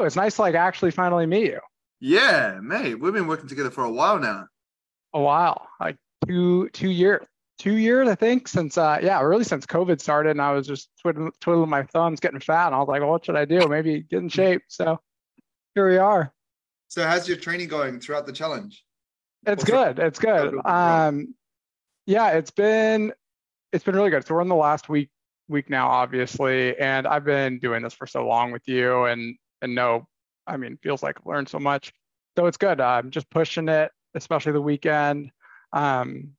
It's nice to like actually finally meet you. Yeah, mate. We've been working together for a while now. A while, like two two years, two years I think since uh yeah really since COVID started, and I was just twiddling, twiddling my thumbs, getting fat, and I was like, well, what should I do? Maybe get in shape. So here we are. So how's your training going throughout the challenge? It's good. It's good. Um, yeah, it's been it's been really good. So we're in the last week week now, obviously, and I've been doing this for so long with you, and and no, I mean, feels like I've learned so much. So it's good. I'm just pushing it, especially the weekend. Um,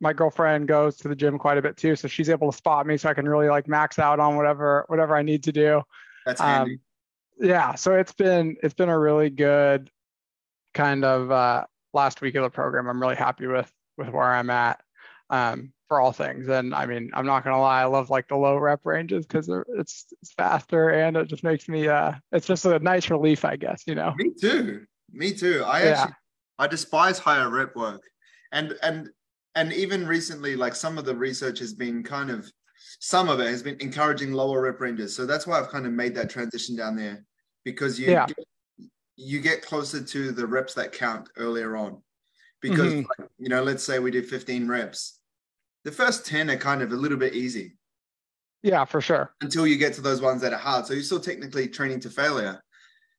my girlfriend goes to the gym quite a bit too, so she's able to spot me, so I can really like max out on whatever whatever I need to do. That's handy. Um, yeah, so it's been it's been a really good kind of uh, last week of the program. I'm really happy with with where I'm at um, for all things. And I mean, I'm not gonna lie, I love like the low rep ranges because it's, it's faster and it just makes me uh, it's just a nice relief, I guess. You know. Me too. Me too. I yeah. actually I despise higher rep work, and and and even recently, like some of the research has been kind of some of it has been encouraging lower rep ranges. So that's why I've kind of made that transition down there because you yeah. get, you get closer to the reps that count earlier on. Because mm-hmm. like, you know, let's say we did 15 reps. The first 10 are kind of a little bit easy. Yeah, for sure. Until you get to those ones that are hard. So you're still technically training to failure.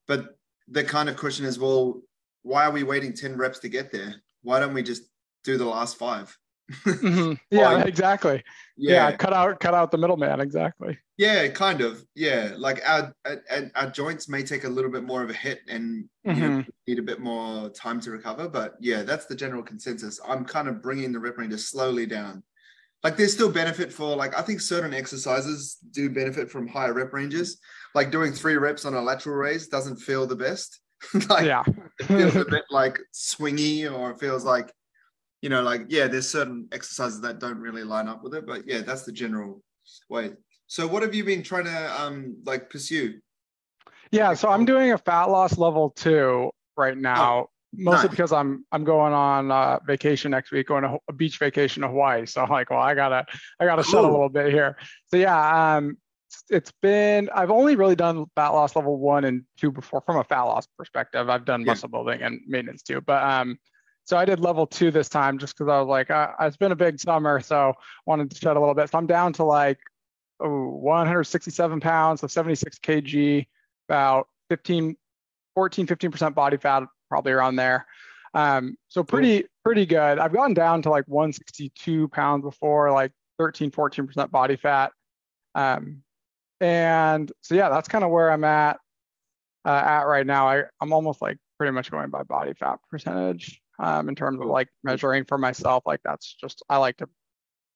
But the kind of question is, well, why are we waiting 10 reps to get there? Why don't we just do the last five? mm-hmm. Yeah, exactly. Yeah. yeah, cut out cut out the middleman. Exactly. Yeah, kind of. Yeah, like our, our, our joints may take a little bit more of a hit and mm-hmm. need a bit more time to recover. But yeah, that's the general consensus. I'm kind of bringing the rep range slowly down. Like there's still benefit for like I think certain exercises do benefit from higher rep ranges. Like doing three reps on a lateral raise doesn't feel the best. like yeah. it feels a bit like swingy or it feels like you know, like yeah, there's certain exercises that don't really line up with it, but yeah, that's the general way. So, what have you been trying to um like pursue? Yeah, so I'm doing a fat loss level two right now, oh, mostly because I'm I'm going on uh, vacation next week, going to a beach vacation to Hawaii. So I'm like, well, I gotta I gotta cool. shut a little bit here. So yeah, um, it's been I've only really done fat loss level one and two before from a fat loss perspective. I've done muscle building and maintenance too, but um, so I did level two this time just because I was like, uh, it's been a big summer, so wanted to shed a little bit. So I'm down to like oh, 167 pounds, so 76 kg, about 15, 14, 15% body fat, probably around there. Um, so pretty, pretty good. I've gone down to like 162 pounds before, like 13, 14% body fat. Um, and so yeah, that's kind of where I'm at uh, at right now. I, I'm almost like pretty much going by body fat percentage um, in terms of like measuring for myself. Like that's just I like to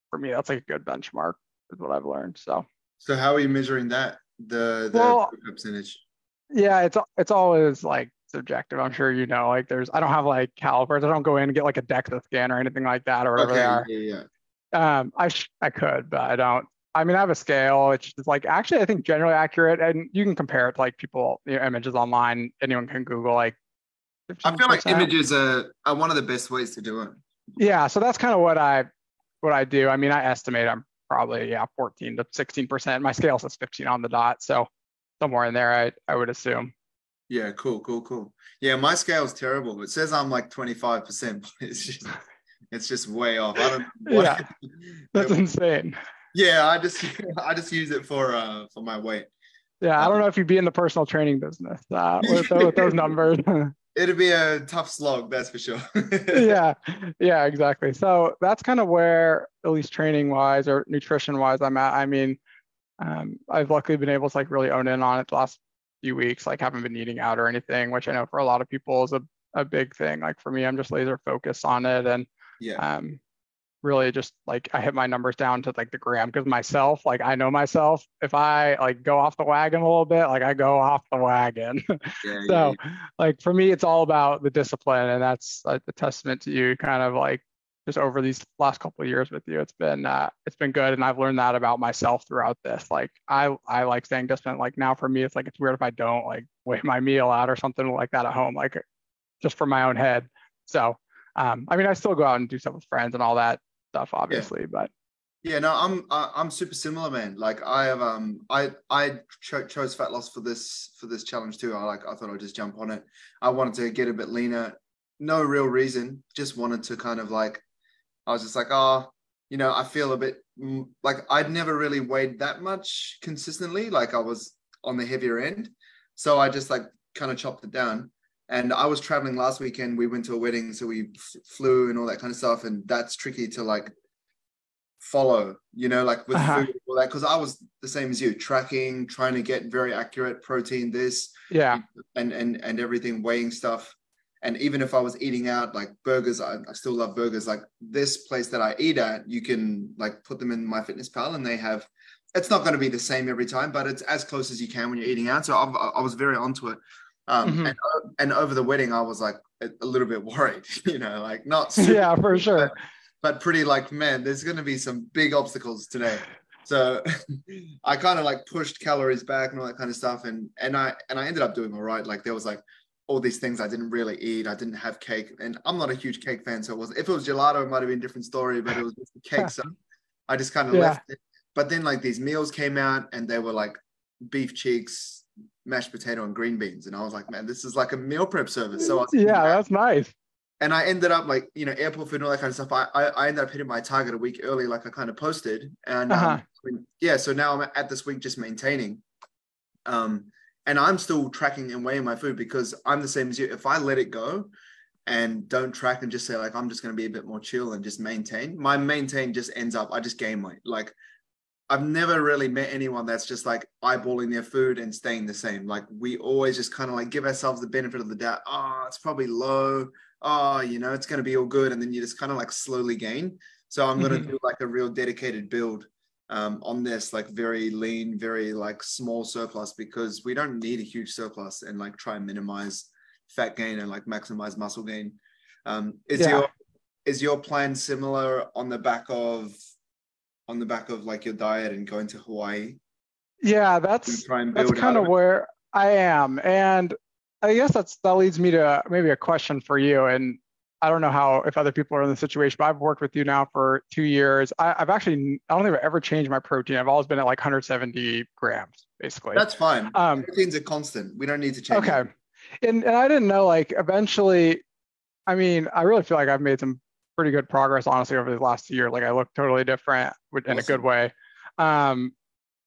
for me that's like a good benchmark is what I've learned. So so how are you measuring that the the well, percentage? Yeah, it's it's always like subjective. I'm sure you know. Like there's I don't have like calipers. I don't go in and get like a DEXA scan or anything like that or whatever okay, they are. Yeah, yeah. Um, I sh- I could, but I don't. I mean, I have a scale. It's just like actually, I think generally accurate, and you can compare it to like people you know, images online. Anyone can Google like 15%. I feel like images are, are one of the best ways to do it. Yeah, so that's kind of what I what I do. I mean, I estimate I'm probably yeah 14 to 16 percent. My scale says 15 on the dot, so somewhere in there, I I would assume. Yeah, cool, cool, cool. Yeah, my scale's terrible. It says I'm like 25 percent, but it's just it's just way off. I don't. yeah, that's insane. Yeah, I just I just use it for uh for my weight. Yeah, I don't know if you'd be in the personal training business uh, with, with those numbers. It'd be a tough slog, that's for sure. yeah, yeah, exactly. So that's kind of where, at least training wise or nutrition wise, I'm at. I mean, um, I've luckily been able to like really own in on it the last few weeks. Like, haven't been eating out or anything, which I know for a lot of people is a a big thing. Like for me, I'm just laser focused on it, and yeah. Um, really just like I hit my numbers down to like the gram because myself, like I know myself. If I like go off the wagon a little bit, like I go off the wagon. Yeah, so yeah. like for me, it's all about the discipline, and that's like the testament to you. Kind of like just over these last couple of years with you, it's been uh, it's been good, and I've learned that about myself throughout this. Like I I like staying disciplined. Like now for me, it's like it's weird if I don't like weigh my meal out or something like that at home, like just for my own head. So um, I mean, I still go out and do stuff with friends and all that stuff, obviously. Yeah. But Yeah, no, I'm I'm super similar, man. Like I have um I I cho- chose fat loss for this for this challenge too. I like I thought I'd just jump on it. I wanted to get a bit leaner. No real reason. Just wanted to kind of like I was just like, oh, you know, I feel a bit like I'd never really weighed that much consistently. Like I was on the heavier end. So I just like kind of chopped it down. And I was traveling last weekend. We went to a wedding, so we f- flew and all that kind of stuff. And that's tricky to like follow, you know, like with Uh-huh. food and all that. Because I was the same as you, tracking, trying to get very accurate protein, this Yeah. and and and everything, weighing stuff. And even if I was eating out like burgers, I, I still love burgers. Like this place that I eat at, you can like put them in MyFitnessPal and they have it's not going to be the same every time, but it's as close as you can when you're eating out. So I've, I was very onto it. Um, Mhm. and, and over the wedding, I was like a, a little bit worried, you know, like not super, Yeah, for sure. but pretty like, man, there's going to be some big obstacles today. So I kind of like pushed calories back and all that kind of stuff. And, and I, and I ended up doing all right. Like there was like all these things I didn't really eat. I didn't have cake and I'm not a huge cake fan. So it was, if it was gelato, it might've been a different story, but it was just cake. So I just kind of Yeah. left it. But then like these meals came out and they were like beef cheeks, mashed potato and green beans. And I was like, man, this is like a meal prep service. So I was Yeah, that's nice. and I ended up like, you know, airport food and all that kind of stuff. I, I, I ended up hitting my target a week early, like I kind of posted. And um, Uh-huh. Mean, yeah, so now I'm at this week just maintaining. Um, and I'm still tracking and weighing my food because I'm the same as you. If I let it go and don't track and just say like I'm just going to be a bit more chill and just maintain, my maintain just ends up I just gain weight. Like I've never really met anyone that's just like eyeballing their food and staying the same. Like we always just kind of like give ourselves the benefit of the doubt. Oh, it's probably low. Oh, you know, it's going to be all good, and then you just kind of like slowly gain. So I'm going to mm-hmm. do like a real dedicated build um, on this, like very lean, very like small surplus because we don't need a huge surplus and like try and minimize fat gain and like maximize muscle gain. Um, is Yeah. your is your plan similar on the back of on the back of like your diet and going to Hawaii? Yeah, that's that's kind of where I am. And I guess that's that leads me to maybe a question for you. And I don't know how if other people are in the situation, but I've worked with you now for two years. I, I've actually I don't think I've ever changed my protein. I've always been at like 170 grams, basically. That's fine. Um, Protein's a constant. We don't need to change. Okay. it. And and I didn't know like eventually, I mean, I really feel like I've made some pretty good progress honestly over the last year. Like I look totally different with- in a good way. Um,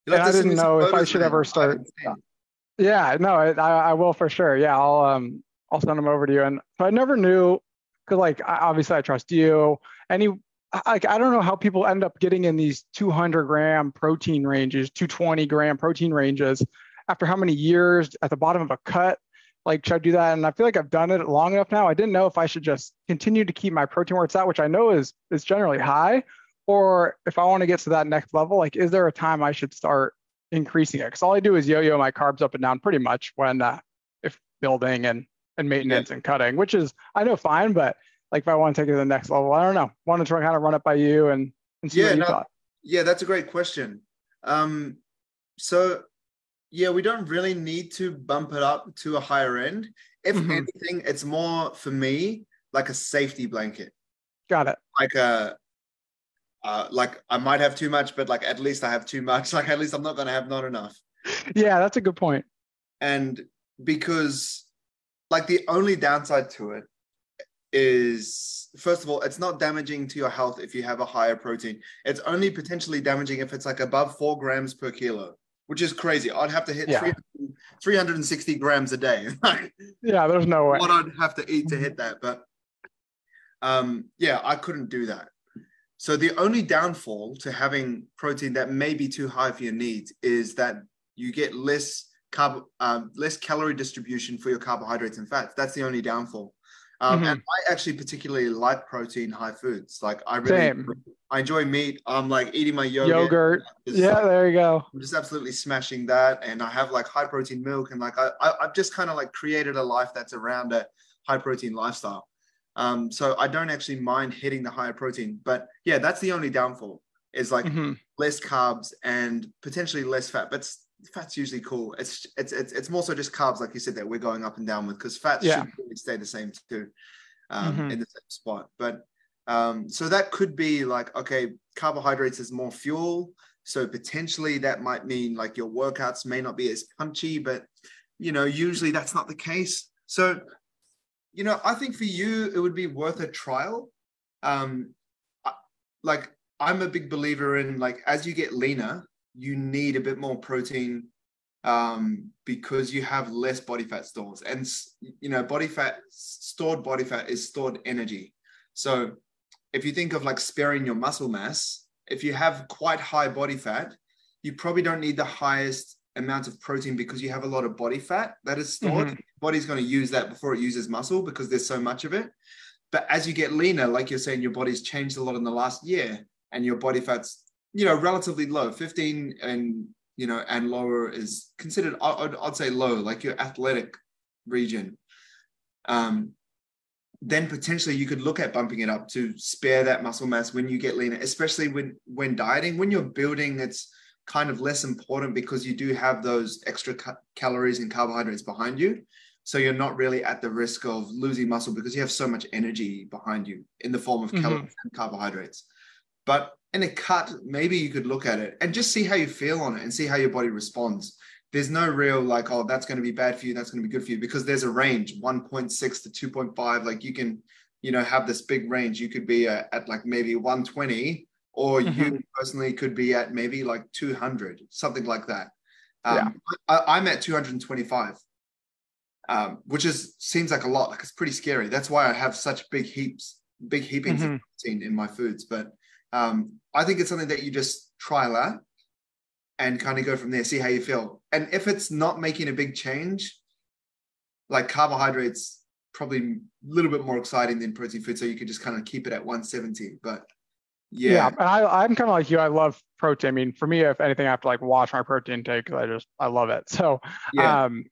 And I didn't know if I should ever start- yeah, no, I, I I will for sure. Yeah, I'll um I'll send them over to you. And so I never knew because like obviously I trust you. Any like I don't know how people end up getting in these 200 gram protein ranges, 220 gram protein ranges after how many years at the bottom of a cut. Like should I do that? And I feel like I've done it long enough now. I didn't know if I should just continue to keep my protein where it's at, which I know is is generally high, or if I want to get to that next level, like is there a time I should start increasing it? Because all I do is yo-yo my carbs up and down pretty much when uh, if building and and maintenance and cutting, which is I know fine, but like if I want to take it to the next level, I don't know. Want to try kind of run it by you and, and see Yeah, what you no. thought. Yeah, that's a great question. Um, so yeah, we don't really need to bump it up to a higher end. If Mhm. anything, it's more for me like a safety blanket, Got it. like a uh, like I might have too much, but like at least I have too much. Like at least I'm not gonna have not enough. Yeah, that's a good point. And because like the only downside to it is first of all, it's not damaging to your health if you have a higher protein. It's only potentially damaging if it's like above four grams per kilo, which is crazy. I'd have to hit Yeah. 300 360 grams a day. Like, Yeah, there's no way. what I'd have to eat to hit that. But um, yeah, I couldn't do that. So the only downfall to having protein that may be too high for your needs is that you get less carb, um, less calorie distribution for your carbohydrates and fats. That's the only downfall. Um, And I actually particularly like protein high foods. Like I really, Same. I enjoy meat. I'm like eating my yogurt. Yogurt. Just, Yeah, there you go. I'm just absolutely smashing that. And I have like high protein milk and like I, I I've just kind of like created a life that's around a high protein lifestyle. Um, so I don't actually mind hitting the higher protein, but yeah, that's the only downfall is like Mhm. less carbs and potentially less fat. But fat's usually cool. It's it's it's it's more so just carbs, like you said, that we're going up and down with because fats Yeah. should really stay the same too, um, Mhm. in the same spot. But Um, so that could be like, okay, carbohydrates is more fuel. So potentially that might mean like your workouts may not be as punchy, but you know, usually that's not the case. So, you know, I think for you, it would be worth a trial. Um, like I'm a big believer in like, as you get leaner, you need a bit more protein um, because you have less body fat stores. And you know body fat stored body fat is stored energy. So if you think of like sparing your muscle mass if you have quite high body fat you probably don't need the highest amount of protein because you have a lot of body fat that is stored. Mm-hmm. body's going to use that before it uses muscle because there's so much of it. But as you get leaner like you're saying your body's changed a lot in the last year and your body fat's you know relatively low 15 and you know, and lower is considered, I'd, I'd say low, like your athletic region. Um, then potentially you could look at bumping it up to spare that muscle mass when you get leaner, especially when when dieting. When you're building, it's kind of less important because you do have those extra ca- calories and carbohydrates behind you. So you're not really at the risk of losing muscle because you have so much energy behind you in the form of mm-hmm. calories and carbohydrates. But in a cut, maybe you could look at it and just see how you feel on it and see how your body responds. There's no real like, oh, that's going to be bad for you, that's going to be good for you, because there's a range 1.6 to 2.5. Like you can, you know, have this big range. You could be at, at like maybe 120, or mm-hmm. you personally could be at maybe like 200, something like that. Um, yeah. I, I'm at 225. Um, which is seems like a lot. Like it's pretty scary. That's why I have such big heaps, big heapings mm-hmm. of protein in my foods. But um, I think it's something that you just trial out and kind of go from there, see how you feel. And if it's not making a big change, like carbohydrates, probably a little bit more exciting than protein food. So you could just kind of keep it at 170. But yeah. Yeah. And I, I'm kind of like you. I love protein. I mean, for me, if anything, I have to like watch my protein intake because I just, I love it. So, yeah. um,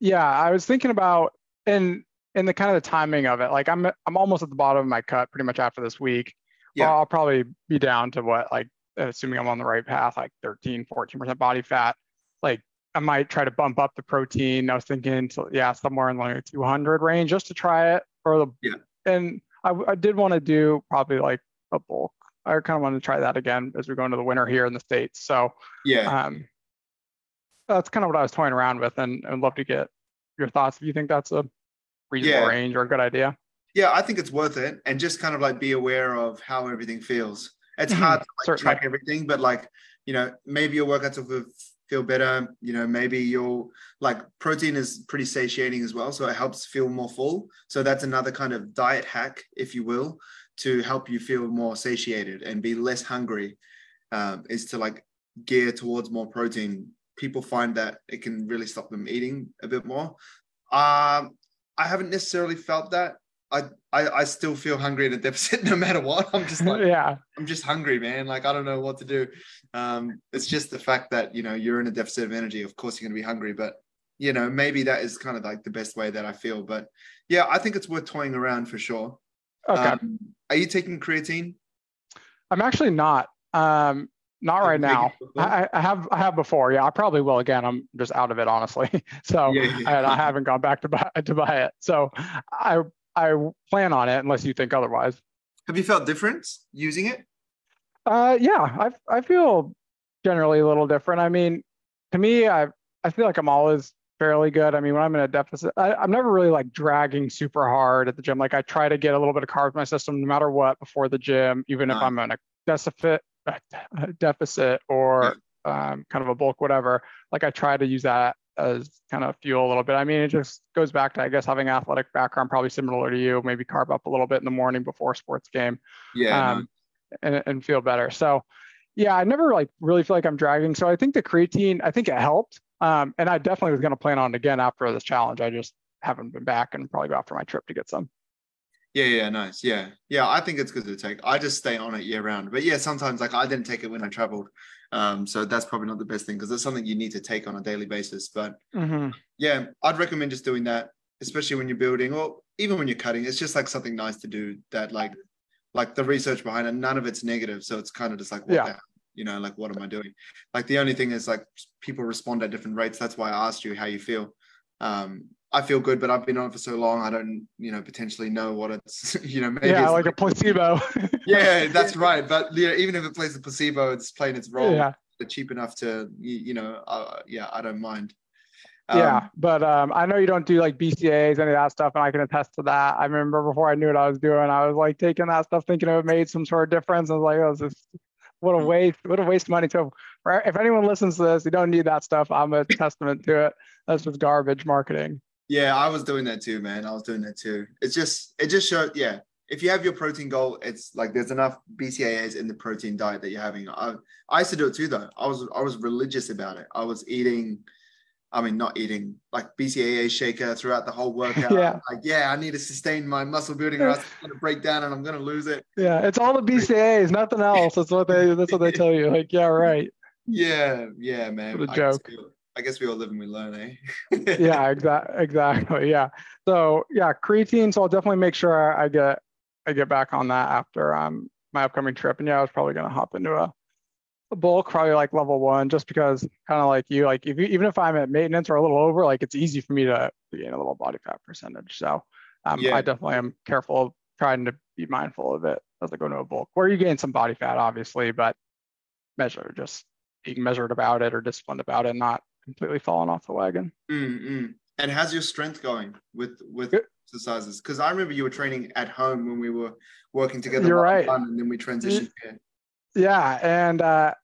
yeah, I was thinking about, and in the kind of the timing of it, like I'm, I'm almost at the bottom of my cut pretty much after this week yeah. I'll probably be down to what, like, assuming I'm on the right path, like 13, 14% body fat. Like, I might try to bump up the protein. I was thinking, to, yeah, somewhere in like 200 range just to try it for the, yeah. and I, I did want to do probably like a bulk. I kind of want to try that again as we go into the winter here in the States. So, yeah. Um, that's kind of what I was toying around with and I'd love to get your thoughts if you think that's a reasonable yeah. range or a good idea yeah, I think it's worth it, and just kind of like be aware of how everything feels. It's mm-hmm. hard to like, track everything, but like you know, maybe your workouts will feel better. You know, maybe your like protein is pretty satiating as well, so it helps feel more full. So that's another kind of diet hack, if you will, to help you feel more satiated and be less hungry. Um, is to like gear towards more protein. People find that it can really stop them eating a bit more. Um, I haven't necessarily felt that I, I, I still feel hungry at a deficit no matter what. I'm just like, yeah, I'm just hungry, man. Like, I don't know what to do. Um, it's just the fact that, you know, you're in a deficit of energy. Of course, you're going to be hungry, but, you know, maybe that is kind of like the best way that I feel. But yeah, I think it's worth toying around for sure. Okay. Um, are you taking creatine? I'm actually not. Um, not right now. I, I, have I have before. Yeah, I probably will again. I'm just out of it honestly. So yeah, yeah. I, I, haven't gone back to buy to buy it. So I I plan on it unless you think otherwise. Have you felt different using it? Uh, yeah, I I feel generally a little different. I mean, to me, I I feel like I'm always fairly good. I mean, when I'm in a deficit, I, am never really like dragging super hard at the gym. Like I try to get a little bit of carbs in my system no matter what before the gym, even if I'm in a deficit, deficit or um, kind of a bulk, whatever. Like I try to use that as kind of fuel a little bit. I mean, it just goes back to I guess having athletic background, probably similar to you. Maybe carb up a little bit in the morning before a sports game. Yeah. Um, and, and feel better. So, yeah, I never like really feel like I'm dragging. So I think the creatine, I think it helped. Um, and I definitely was going to plan on it again after this challenge. I just haven't been back and probably go after my trip to get some. Yeah, yeah, nice. Yeah, yeah. I think it's good to take. I just stay on it year round. But yeah, sometimes like I didn't take it when I traveled, um, so that's probably not the best thing because it's something you need to take on a daily basis. But mm-hmm. yeah, I'd recommend just doing that, especially when you're building or even when you're cutting. It's just like something nice to do. That like, like the research behind it, none of it's negative. So it's kind of just like, yeah. you know, like what am I doing? Like the only thing is like people respond at different rates. That's why I asked you how you feel. Um, I feel good, but I've been on it for so long, I don't, you know, potentially know what it's, you know, maybe yeah, like a placebo. yeah, that's right. But you know, even if it plays the placebo, it's playing its role. Yeah. They're cheap enough to, you, know, uh, yeah, I don't mind. yeah, Um, but um, I know you don't do like BCAAs, any of that stuff, and I can attest to that. I remember before I knew what I was doing, I was like taking that stuff, thinking it made some sort of difference. I was like, oh, this, what a Mm. waste, what a waste of money. So, if anyone listens to this, you don't need that stuff. I'm a testament to it. That's just garbage marketing. Yeah, I was doing that too, man. I was doing that too. It's just, it just showed, yeah. If you have your protein goal, it's like there's enough BCAAs in the protein diet that you're having. I, I used to do it too, though. I was, I was religious about it. I was eating, I mean, not eating like BCAA shaker throughout the whole workout. Yeah. Like, yeah, I need to sustain my muscle building, or else it's gonna break down and I'm gonna lose it. Yeah, it's all the BCAAs, nothing else. That's what they. That's what they tell you. Like, yeah, right. Yeah, yeah, man. What a I joke. I guess we all live and we learn, eh? yeah, exactly. Exactly. Yeah. So yeah, creatine. So I'll definitely make sure I get I get back on that after um my upcoming trip. And yeah, I was probably gonna hop into a, a bulk, probably like level one, just because kind of like you, like if you, even if I'm at maintenance or a little over, like it's easy for me to, gain a little body fat percentage. So um, Yeah. I definitely am careful of trying to be mindful of it as I go into a bulk, where you gain some body fat, obviously, but measure just being measured about it or disciplined about it, not completely fallen off the wagon. Mm, mm. And how's your strength going with with Good. exercises? Because I remember you were training at home when we were working together. You're right. And then we transitioned here. Yeah, and uh,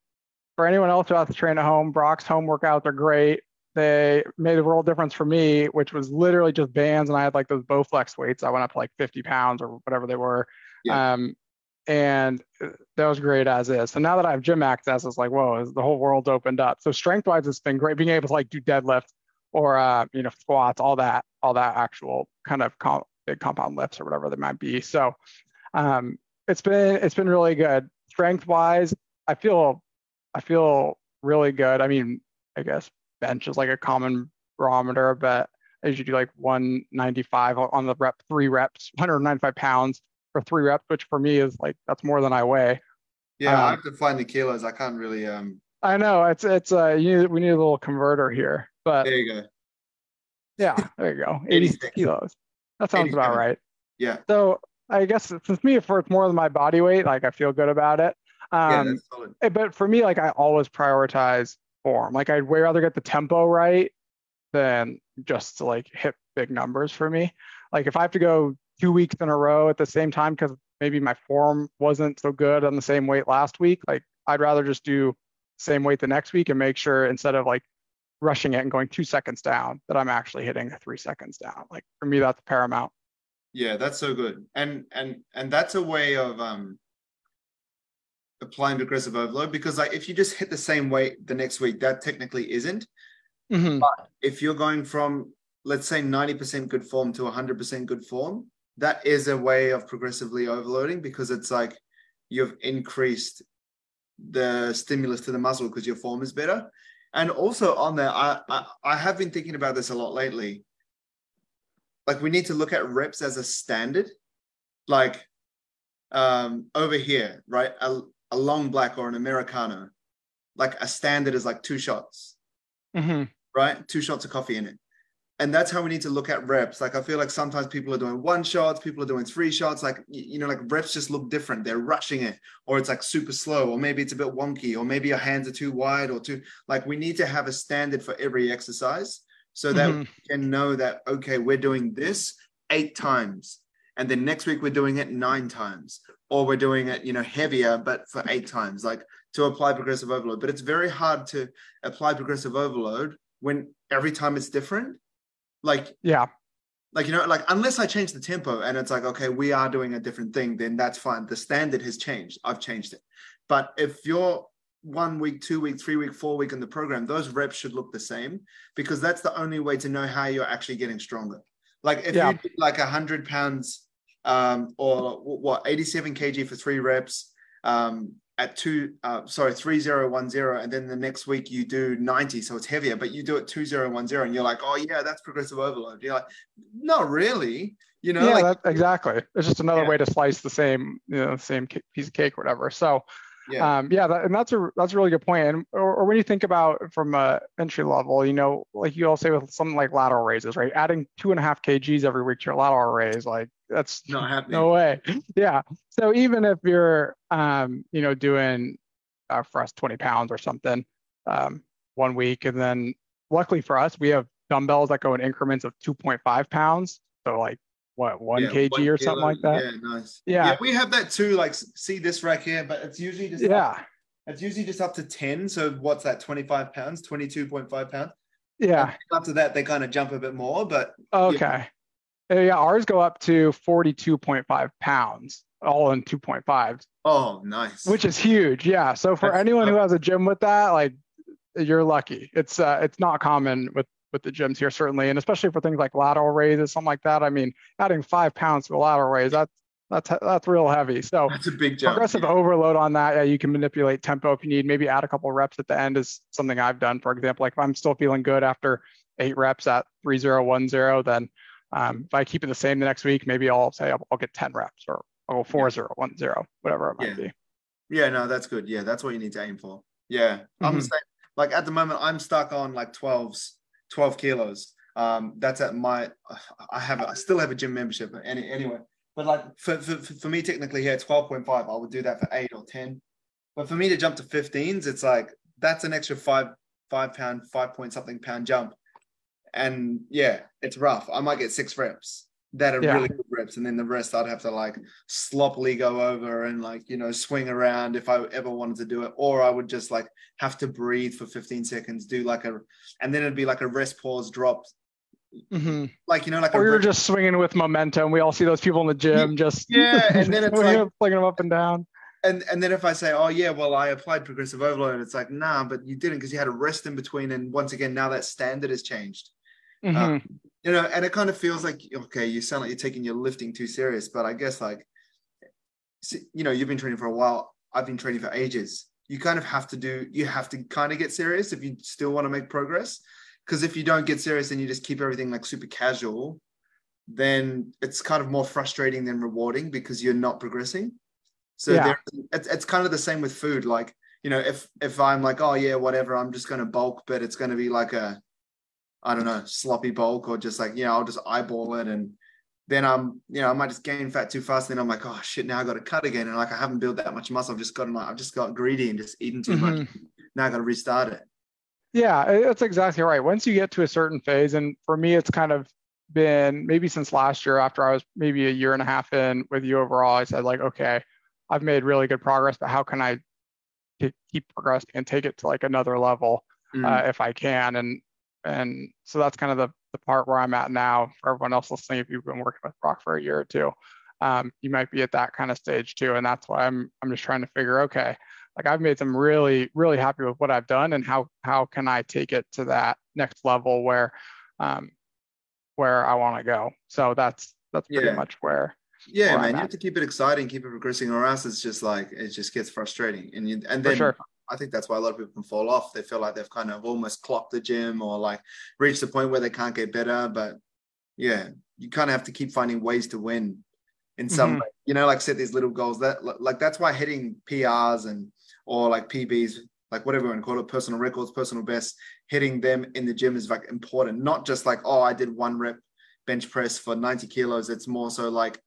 for anyone else who has to train at home, Brock's home workouts are great. They made a world difference for me, which was literally just bands, and I had like those Bowflex weights. I went up to like 50 pounds or whatever they were, Yeah. um, and uh, that was great as is. So now that I have gym access, it's like whoa, the whole world's opened up. So strength wise, it's been great being able to like do deadlifts or uh, you know squats, all that, all that actual kind of com- big compound lifts or whatever they might be. So um, it's been it's been really good. Strength wise, I feel I feel really good. I mean, I guess bench is like a common barometer, but I usually do like 195 on the rep, three reps, 195 pounds for three reps, which for me is like that's more than I weigh. Yeah, I Um, have to find the kilos. I can't really. Um. I know it's it's uh you need, we need a little converter here, but There you go. yeah, there you go, 86 86. kilos. That sounds about right. Yeah. So I guess since me, for it's more than my body weight, like I feel good about it. Yeah, Um. Eh, but for me, like I always prioritize form. Like I'd way rather get the tempo right than just to like hit big numbers for me. Like if I have to go two weeks in a row at the same time because maybe my form wasn't so good on the same weight last week, like I'd rather just do same weight the next week and make sure instead of like rushing it and going two seconds down that I'm actually hitting three seconds down. Like for me, that's paramount. Yeah, that's so good. And and and that's a way of um applying progressive overload because like if you just hit the same weight the next week, that technically isn't. Mhm. if you're going from let's say 90% good form to 100% good form that is a way of progressively overloading because it's like you've increased the stimulus to the muscle because your form is better and also on there I, I i have been thinking about this a lot lately like we need to look at reps as a standard like um over here right a, a long black or an americano like a standard is like two shots Mhm. right? Two shots of coffee in it. And that's how we need to look at reps. Like I feel like sometimes people are doing one shots, people are doing three shots. Like you know, like reps just look different. They're rushing it, or it's like super slow, or maybe it's a bit wonky, or maybe your hands are too wide or too like we need to have a standard for every exercise so that Mhm. we can know that okay, we're doing this eight times. And then next week we're doing it nine times, or we're doing it, you know, heavier, but for eight times, like to apply progressive overload. But it's very hard to apply progressive overload when every time it's different like Yeah. like you know like unless i change the tempo and it's like okay we are doing a different thing then that's fine the standard has changed i've changed it but if you're one week two week three week four week in the program those reps should look the same because that's the only way to know how you're actually getting stronger like if Yeah. you did like 100 pounds um or what 87 kg for three reps um at two uh sorry 3010 and then the next week you do 90 so it's heavier but you do it 2010 and you're like oh yeah that's progressive overload you're like not really you know yeah, like that, exactly. It's just another Yeah. way to slice the same, you know, same piece of cake, or whatever. So, Yeah, um, yeah, that, and that's a that's a really good point. And or, or, when you think about from a entry level, you know, like you all say with something like lateral raises, right? Adding two and a half kgs every week to your lateral raise, like that's not happening. No way. Yeah. So even if you're, um, you know, doing uh, for us 20 pounds or something um, one week, and then luckily for us, we have dumbbells that go in increments of 2.5 pounds. So like what one yeah, kg one or something like that. Yeah, nice. Yeah. yeah, we have that too. Like, see this rack here, but it's usually just yeah, up, it's usually just up to ten. So what's that? Twenty five pounds, twenty two point five pounds. Yeah. And after that, they kind of jump a bit more, but okay. Yeah. yeah, ours go up to forty two point five pounds, all in two point five. Oh, nice. Which is huge. Yeah. So for That's anyone who has a gym with that, like you're lucky. It's uh, it's not common with with the gyms here certainly, and especially for things like lateral raises, something like that. I mean, adding five pounds to a lateral raise that's that's that's real heavy. So that's a big jump. Progressive yeah. overload on that. Yeah, you can manipulate tempo if you need. Maybe add a couple reps at the end is something I've done. For example, like if I'm still feeling good after eight reps at three zero one zero, then um, if I keep it the same the next week, maybe I'll say I'll, I'll get ten reps or I'll go four zero one zero, whatever it might yeah. be. Yeah, no, that's good. Yeah, that's what you need to aim for. Yeah, mm-hmm. I'm saying like at the moment I'm stuck on like 12s 12 kilos. Um, that's at my, I have, I still have a gym membership any, anyway, but like for, for, for me, technically here, 12.5, I would do that for eight or 10. But for me to jump to 15s, it's like, that's an extra five, five pound, five point something pound jump. And yeah, it's rough. I might get six reps that are yeah. really good reps. And then the rest I'd have to like sloppily go over and like, you know, swing around if I ever wanted to do it. Or I would just like have to breathe for 15 seconds, do like a, and then it'd be like a rest pause drop. Mm-hmm. Like, you know, like, or you're just swinging with momentum. We all see those people in the gym just, yeah. And then it's like, flinging them up and down. And, and then if I say, oh yeah, well I applied progressive overload, it's like nah, but you didn't because you had a rest in between. And once again, now that standard has changed. Mm-hmm. Uh, you know, and it kind of feels like okay, you sound like you're taking your lifting too serious, but I guess like, you know, you've been training for a while. I've been training for ages. You kind of have to do. You have to kind of get serious if you still want to make progress. Because if you don't get serious and you just keep everything like super casual, then it's kind of more frustrating than rewarding because you're not progressing. So yeah. it's, it's kind of the same with food. Like, you know, if if I'm like, oh yeah, whatever, I'm just going to bulk, but it's going to be like a I don't know, sloppy bulk or just like, you know, I'll just eyeball it and then I'm, you know, I might just gain fat too fast. And then I'm like, oh shit, now I got to cut again. And like, I haven't built that much muscle. I've just gotten like, I've just got greedy and just eaten too mm-hmm. much. Now I got to restart it. Yeah, that's exactly right. Once you get to a certain phase, and for me, it's kind of been maybe since last year after I was maybe a year and a half in with you overall, I said like, okay, I've made really good progress, but how can I keep progressing and take it to like another level mm. uh, if I can? And and so that's kind of the, the part where I'm at now. For everyone else listening, if you've been working with Brock for a year or two, um, you might be at that kind of stage too. And that's why I'm I'm just trying to figure, okay, like I've made them really, really happy with what I've done and how how can I take it to that next level where um, where I want to go. So that's that's pretty yeah. much where yeah, where man, you have to keep it exciting, keep it progressing, or else it's just like it just gets frustrating. And you and then sure. I think that's why a lot of people can fall off. They feel like they've kind of almost clocked the gym or like reached the point where they can't get better. But yeah, you kind of have to keep finding ways to win in some mm-hmm. way. You know, like set these little goals. That like that's why hitting PRs and or like PBs, like whatever you want to call it, personal records, personal best, hitting them in the gym is like important. Not just like, oh, I did one rep bench press for 90 kilos. It's more so like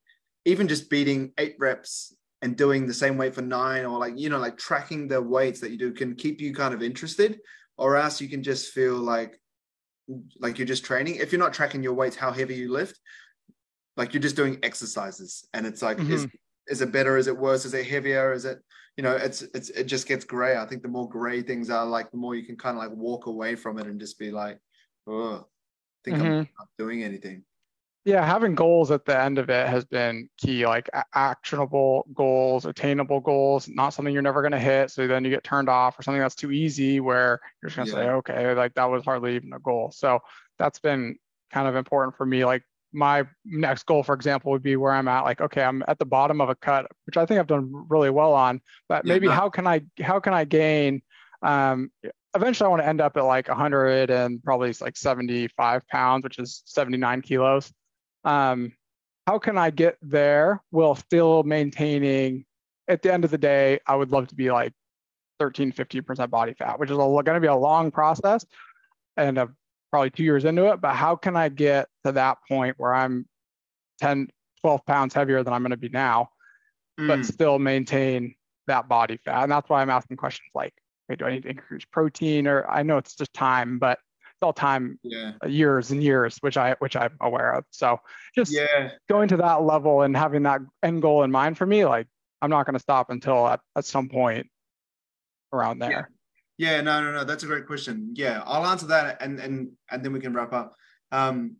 even just beating eight reps and doing the same weight for nine or like you know like tracking the weights that you do can keep you kind of interested or else you can just feel like like you're just training. If you're not tracking your weights how heavy you lift like you're just doing exercises and it's like mm-hmm. is is it better? Is it worse? Is it heavier? Is it you know it's it's it just gets gray. I think the more gray things are like the more you can kind of like walk away from it and just be like oh i think mm-hmm. i'm not doing anything yeah, having goals at the end of it has been key, like actionable goals, attainable goals, not something you're never going to hit. So then you get turned off or something that's too easy where you're just going to yeah. say, okay, like that was hardly even a goal. So that's been kind of important for me. Like my next goal, for example, would be where I'm at. Like, okay, I'm at the bottom of a cut, which I think I've done really well on, but yeah, maybe how can I, how can I gain, um, eventually I want to end up at like 100 and probably like 75 pounds, which is 79 kilos um, how can I get there while still maintaining at the end of the day, I would love to be like 13, 15% body fat, which is going to be a long process and probably two years into it. But how can I get to that point where I'm 10, 12 pounds heavier than I'm going to be now, mm. but still maintain that body fat? And that's why I'm asking questions like, hey, do I need to increase protein? Or I know it's just time, but all time, yeah. years and years, which I which I'm aware of. So just yeah. going to that level and having that end goal in mind for me, like I'm not going to stop until at, at some point around there. Yeah. Yeah, no, no, no. That's a great question. Yeah, I'll answer that, and and and then we can wrap up. Um,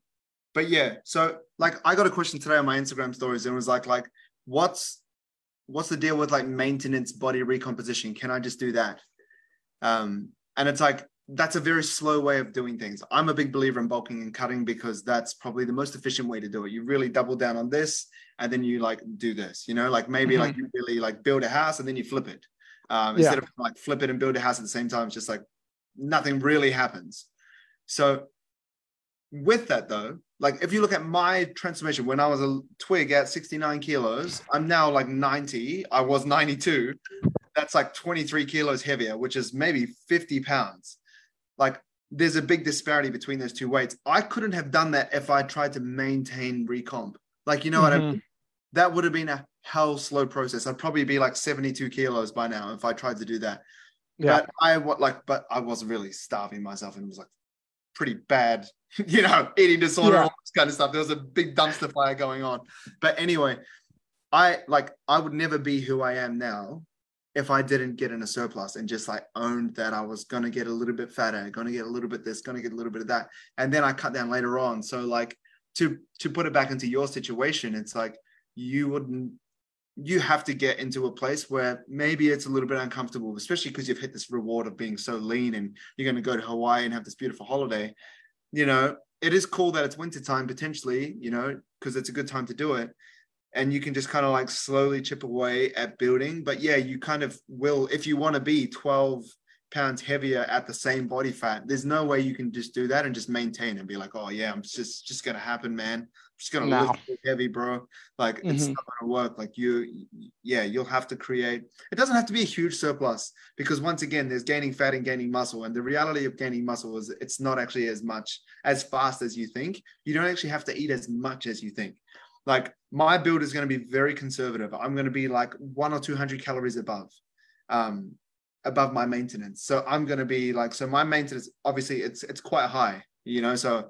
but yeah, so like I got a question today on my Instagram stories, and it was like, like, what's what's the deal with like maintenance body recomposition? Can I just do that? Um, and it's like that's a very slow way of doing things. I'm a big believer in bulking and cutting because that's probably the most efficient way to do it. You really double down on this, and then you like do this. You know, like maybe mm-hmm. like you really like build a house and then you flip it um, instead yeah. of like flip it and build a house at the same time. It's just like nothing really happens. So with that though, like if you look at my transformation when I was a twig at 69 kilos, I'm now like 90. I was 92. That's like 23 kilos heavier, which is maybe 50 pounds. Like there's a big disparity between those two weights. I couldn't have done that if I tried to maintain recomp. Like, you know mm-hmm. what I mm-hmm. mean? That would have been a hell slow process. I'd probably be like 72 kilos by now if I tried to do that. Yeah. But I what like, but I wasn't really starving myself and it was like pretty bad, you know, eating disorder, yeah. all this kind of stuff. There was a big dumpster fire going on. But anyway, I like I would never be who I am now if I didn't get in a surplus and just like owned that I was gonna get a little bit fatter, gonna get a little bit this, gonna get a little bit of that. And then I cut down later on. So like to to put it back into your situation, it's like you wouldn't you have to get into a place where maybe it's a little bit uncomfortable, especially because you've hit this reward of being so lean and you're going to go to Hawaii and have this beautiful holiday. You know, it is cool that it's wintertime potentially, you know, because it's a good time to do it. And you can just kind of like slowly chip away at building. But yeah, you kind of will, if you want to be 12 pounds heavier at the same body fat, there's no way you can just do that and just maintain and be like, oh yeah, I'm just just gonna happen, man just gonna no. lift heavy, bro. Like mm-hmm. it's not gonna work. Like you, yeah, you'll have to create. It doesn't have to be a huge surplus because once again, there's gaining fat and gaining muscle, and the reality of gaining muscle is it's not actually as much as fast as you think. You don't actually have to eat as much as you think. Like my build is going to be very conservative. I'm going to be like one or two hundred calories above. Um, above my maintenance. So I'm going to be like, so my maintenance, obviously it's, it's quite high, you know, so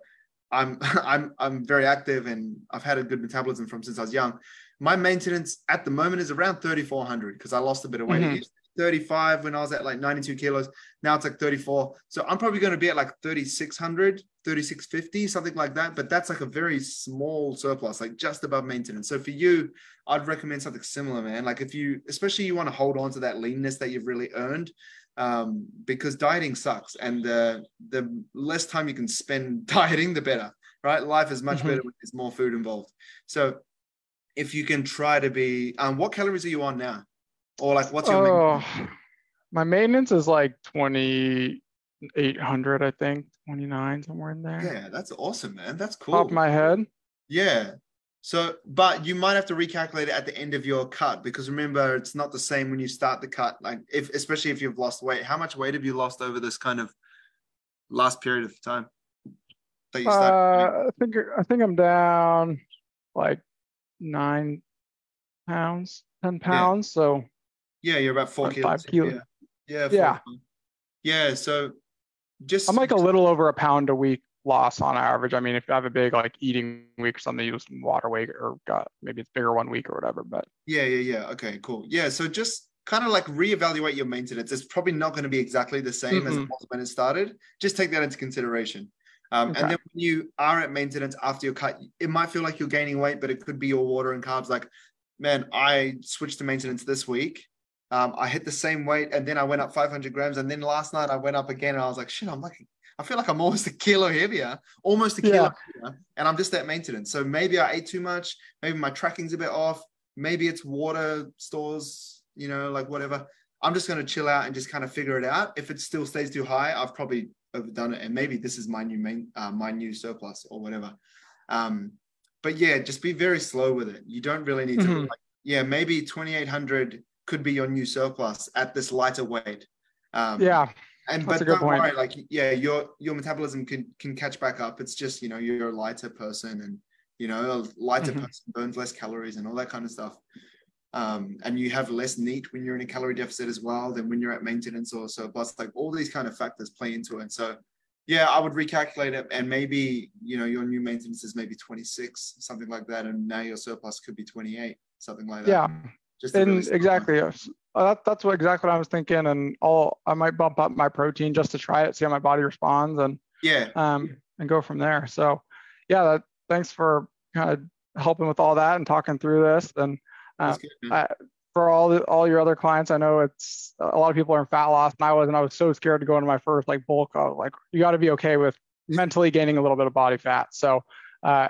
I'm I'm I'm very active and I've had a good metabolism from since I was young. My maintenance at the moment is around 3,400 because I lost a bit of weight. Mm-hmm. 35 when I was at like 92 kilos. Now it's like 34. So I'm probably going to be at like 3,600, 3,650, something like that. But that's like a very small surplus, like just above maintenance. So for you, I'd recommend something similar, man. Like if you, especially you want to hold on to that leanness that you've really earned, um, because dieting sucks, and the the less time you can spend dieting, the better. Right? Life is much mm-hmm. better when there's more food involved. So, if you can try to be, um, what calories are you on now, or like what's your? Oh, maintenance? my maintenance is like twenty eight hundred, I think, twenty nine somewhere in there. Yeah, that's awesome, man. That's cool. Top of my head. Yeah, so, but you might have to recalculate it at the end of your cut because remember, it's not the same when you start the cut. Like, if especially if you've lost weight, how much weight have you lost over this kind of last period of time? That you uh, I think I think I'm down like nine pounds, ten pounds. Yeah. So yeah, you're about four kilos. Five kilos. Yeah, yeah, yeah. yeah. So just I'm like a little over a pound a week loss on average. I mean, if you have a big like eating week or something, you lose some water weight or got maybe it's bigger one week or whatever. But yeah, yeah, yeah. Okay, cool. Yeah, so just kind of like reevaluate your maintenance. It's probably not going to be exactly the same mm-hmm. as it was when it started. Just take that into consideration. Um, okay. And then when you are at maintenance after your cut, it might feel like you're gaining weight, but it could be your water and carbs. Like, man, I switched to maintenance this week. Um, I hit the same weight and then I went up 500 grams. And then last night I went up again and I was like, shit, I'm like I feel like I'm almost a kilo heavier, almost a kilo yeah. heavier, and I'm just at maintenance. So maybe I ate too much. Maybe my tracking's a bit off. Maybe it's water stores, you know, like whatever. I'm just going to chill out and just kind of figure it out. If it still stays too high, I've probably overdone it, and maybe this is my new main, uh, my new surplus or whatever. Um, but yeah, just be very slow with it. You don't really need to. Mm-hmm. Like, yeah, maybe 2,800 could be your new surplus at this lighter weight. Um, yeah. And but don't point. worry, like yeah, your your metabolism can can catch back up. It's just you know you're a lighter person, and you know a lighter mm-hmm. person burns less calories and all that kind of stuff. Um, and you have less NEAT when you're in a calorie deficit as well than when you're at maintenance or surplus. Like all these kind of factors play into it. So yeah, I would recalculate it, and maybe you know your new maintenance is maybe 26, something like that, and now your surplus could be 28, something like that. Yeah, just and exactly. Uh, that, that's what exactly what I was thinking, and I'll I might bump up my protein just to try it, see how my body responds, and yeah, um, and go from there. So, yeah, that, thanks for kind of helping with all that and talking through this, and uh, I, for all the, all your other clients, I know it's a lot of people are in fat loss, and I was, and I was so scared to go into my first like bulk. I was like, you got to be okay with mentally gaining a little bit of body fat. So, uh,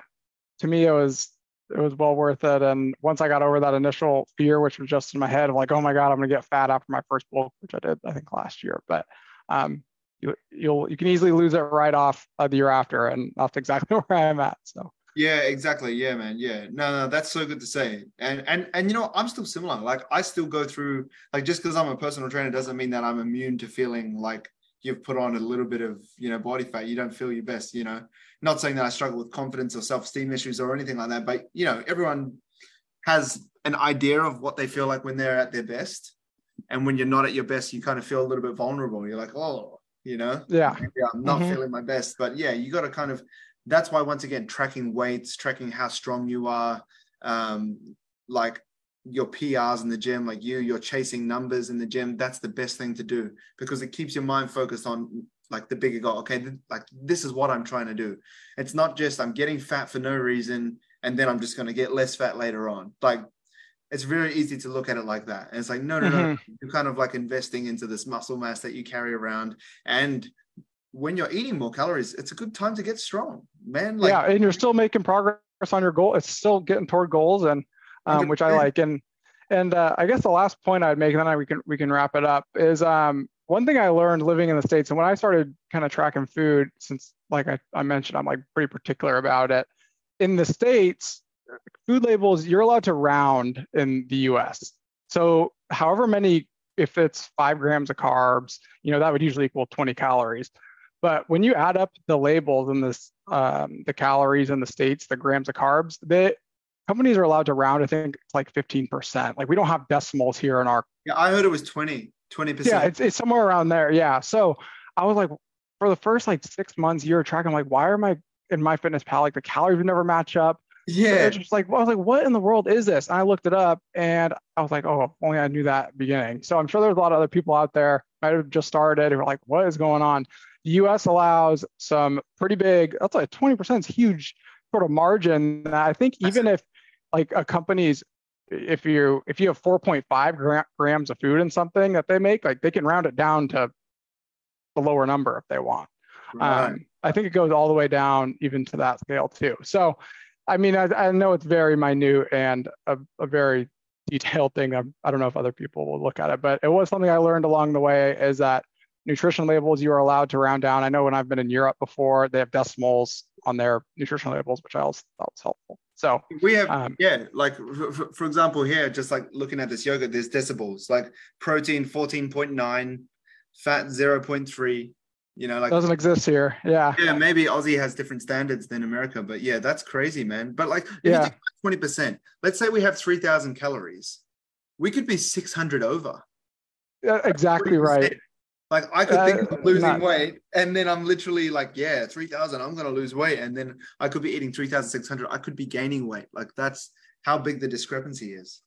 to me, it was it was well worth it. And once I got over that initial fear, which was just in my head of like, oh my god, I'm gonna get fat after my first bulk, which I did, I think last year. But um, you you'll you can easily lose it right off uh, the year after, and that's exactly where I'm at. So. Yeah, exactly. Yeah, man. Yeah. No, no, that's so good to say. And and and you know, I'm still similar. Like I still go through like just because I'm a personal trainer doesn't mean that I'm immune to feeling like you've put on a little bit of, you know, body fat. You don't feel your best, you know. Not saying that I struggle with confidence or self-esteem issues or anything like that, but you know, everyone has an idea of what they feel like when they're at their best. And when you're not at your best, you kind of feel a little bit vulnerable. You're like, oh, you know, yeah, yeah I'm not mm-hmm. feeling my best. But yeah, you got to kind of that's why once again tracking weights tracking how strong you are um, like your prs in the gym like you you're chasing numbers in the gym that's the best thing to do because it keeps your mind focused on like the bigger goal okay th- like this is what i'm trying to do it's not just i'm getting fat for no reason and then i'm just going to get less fat later on like it's very easy to look at it like that and it's like no no mm-hmm. no you're kind of like investing into this muscle mass that you carry around and when you're eating more calories, it's a good time to get strong, man. Like, yeah, and you're still making progress on your goal. It's still getting toward goals, and um, which I like. And and uh, I guess the last point I'd make, and then we can we can wrap it up, is um, one thing I learned living in the states, and when I started kind of tracking food, since like I, I mentioned, I'm like pretty particular about it. In the states, food labels you're allowed to round in the U.S. So however many, if it's five grams of carbs, you know that would usually equal 20 calories. But when you add up the labels and this, um, the calories in the states, the grams of carbs, the companies are allowed to round. I think it's like 15%. Like we don't have decimals here in our. Yeah, I heard it was 20, 20%. Yeah, it's, it's somewhere around there. Yeah. So I was like, for the first like six months, year tracking, I'm like, why are my in MyFitnessPal like the calories would never match up? Yeah. So it's just like, well, I was like, what in the world is this? And I looked it up and I was like, oh, only I knew that beginning. So I'm sure there's a lot of other people out there might have just started who are like, what is going on? The US allows some pretty big, that's like 20% is huge sort of margin. I think even if like a company's, if you if you have 4.5 gra- grams of food in something that they make, like they can round it down to the lower number if they want. Right. Um, I think it goes all the way down even to that scale too. So, I mean, I, I know it's very minute and a, a very detailed thing. I, I don't know if other people will look at it, but it was something I learned along the way is that nutrition labels you are allowed to round down. I know when I've been in Europe before, they have decimals on their nutrition labels, which I also thought was helpful. So we have, um, yeah, like for, for, example, here, just like looking at this yogurt, there's decibels like protein 14.9, fat 0.3. You know, like doesn't exist here. Yeah. Yeah, maybe Aussie has different standards than America, but yeah, that's crazy, man. But like, yeah, twenty percent. Let's say we have three thousand calories, we could be six hundred over. Yeah, exactly right. Like I could uh, think of losing not, weight, and then I'm literally like, yeah, three thousand. I'm gonna lose weight, and then I could be eating three thousand six hundred. I could be gaining weight. Like that's how big the discrepancy is.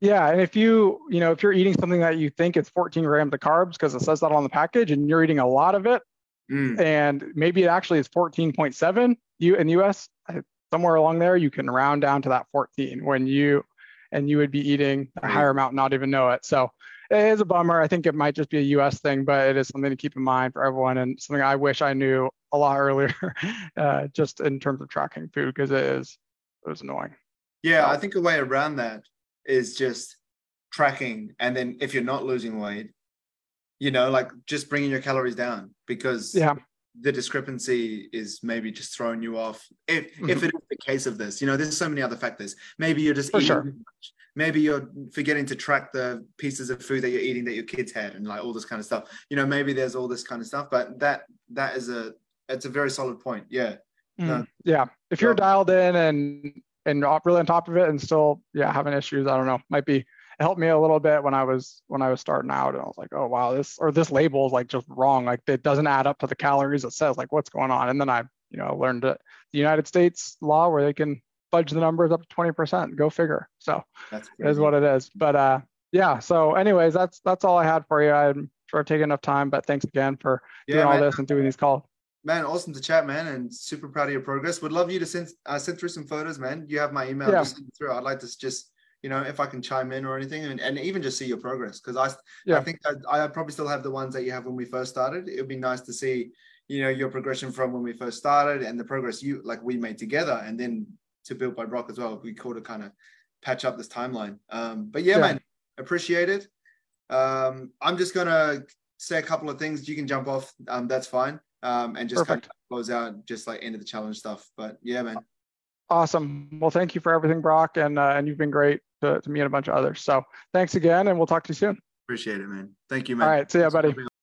Yeah, and if you you know if you're eating something that you think it's 14 grams of carbs because it says that on the package, and you're eating a lot of it, mm. and maybe it actually is 14.7, you in the U.S. somewhere along there, you can round down to that 14 when you and you would be eating a higher amount, not even know it. So it is a bummer. I think it might just be a US thing, but it is something to keep in mind for everyone and something I wish I knew a lot earlier, uh, just in terms of tracking food, because it is it was annoying. Yeah, I think a way around that is just tracking. And then if you're not losing weight, you know, like just bringing your calories down because yeah. the discrepancy is maybe just throwing you off. If, mm-hmm. if it is the case of this, you know, there's so many other factors. Maybe you're just For eating sure maybe you're forgetting to track the pieces of food that you're eating that your kids had and like all this kind of stuff. You know maybe there's all this kind of stuff but that that is a it's a very solid point. Yeah. Mm, yeah. If you're dialed in and and really on top of it and still yeah having issues i don't know might be it helped me a little bit when i was when i was starting out and i was like oh wow this or this label is like just wrong. Like it doesn't add up to the calories. It says like what's going on. And then i you know learned the united states law where they can fudge the numbers up to 20%. Go figure. So that's is what it is. But uh, yeah. So, anyways, that's that's all I had for you. I'm sure I've taken enough time, but thanks again for yeah, doing man. all this and doing these calls. Man, awesome to chat, man, and super proud of your progress. Would love you to send uh, send through some photos, man. You have my email. Yeah. Just send through. I'd like to just you know if I can chime in or anything, and, and even just see your progress because I yeah. I think I, I probably still have the ones that you have when we first started. It would be nice to see you know your progression from when we first started and the progress you like we made together and then to Built By Brock as well. We call to kind of patch up this timeline. Um, but yeah, yeah, man, appreciate it. Um, I'm just gonna say a couple of things. You can jump off. Um, that's fine. Um, and just Perfect. kind of close out, just like end of the challenge stuff. But yeah, man. Awesome. Well, thank you for everything, Brock, and uh, and you've been great to, to me and a bunch of others. So thanks again, and we'll talk to you soon. Appreciate it, man. Thank you, man. All right. See ya, buddy.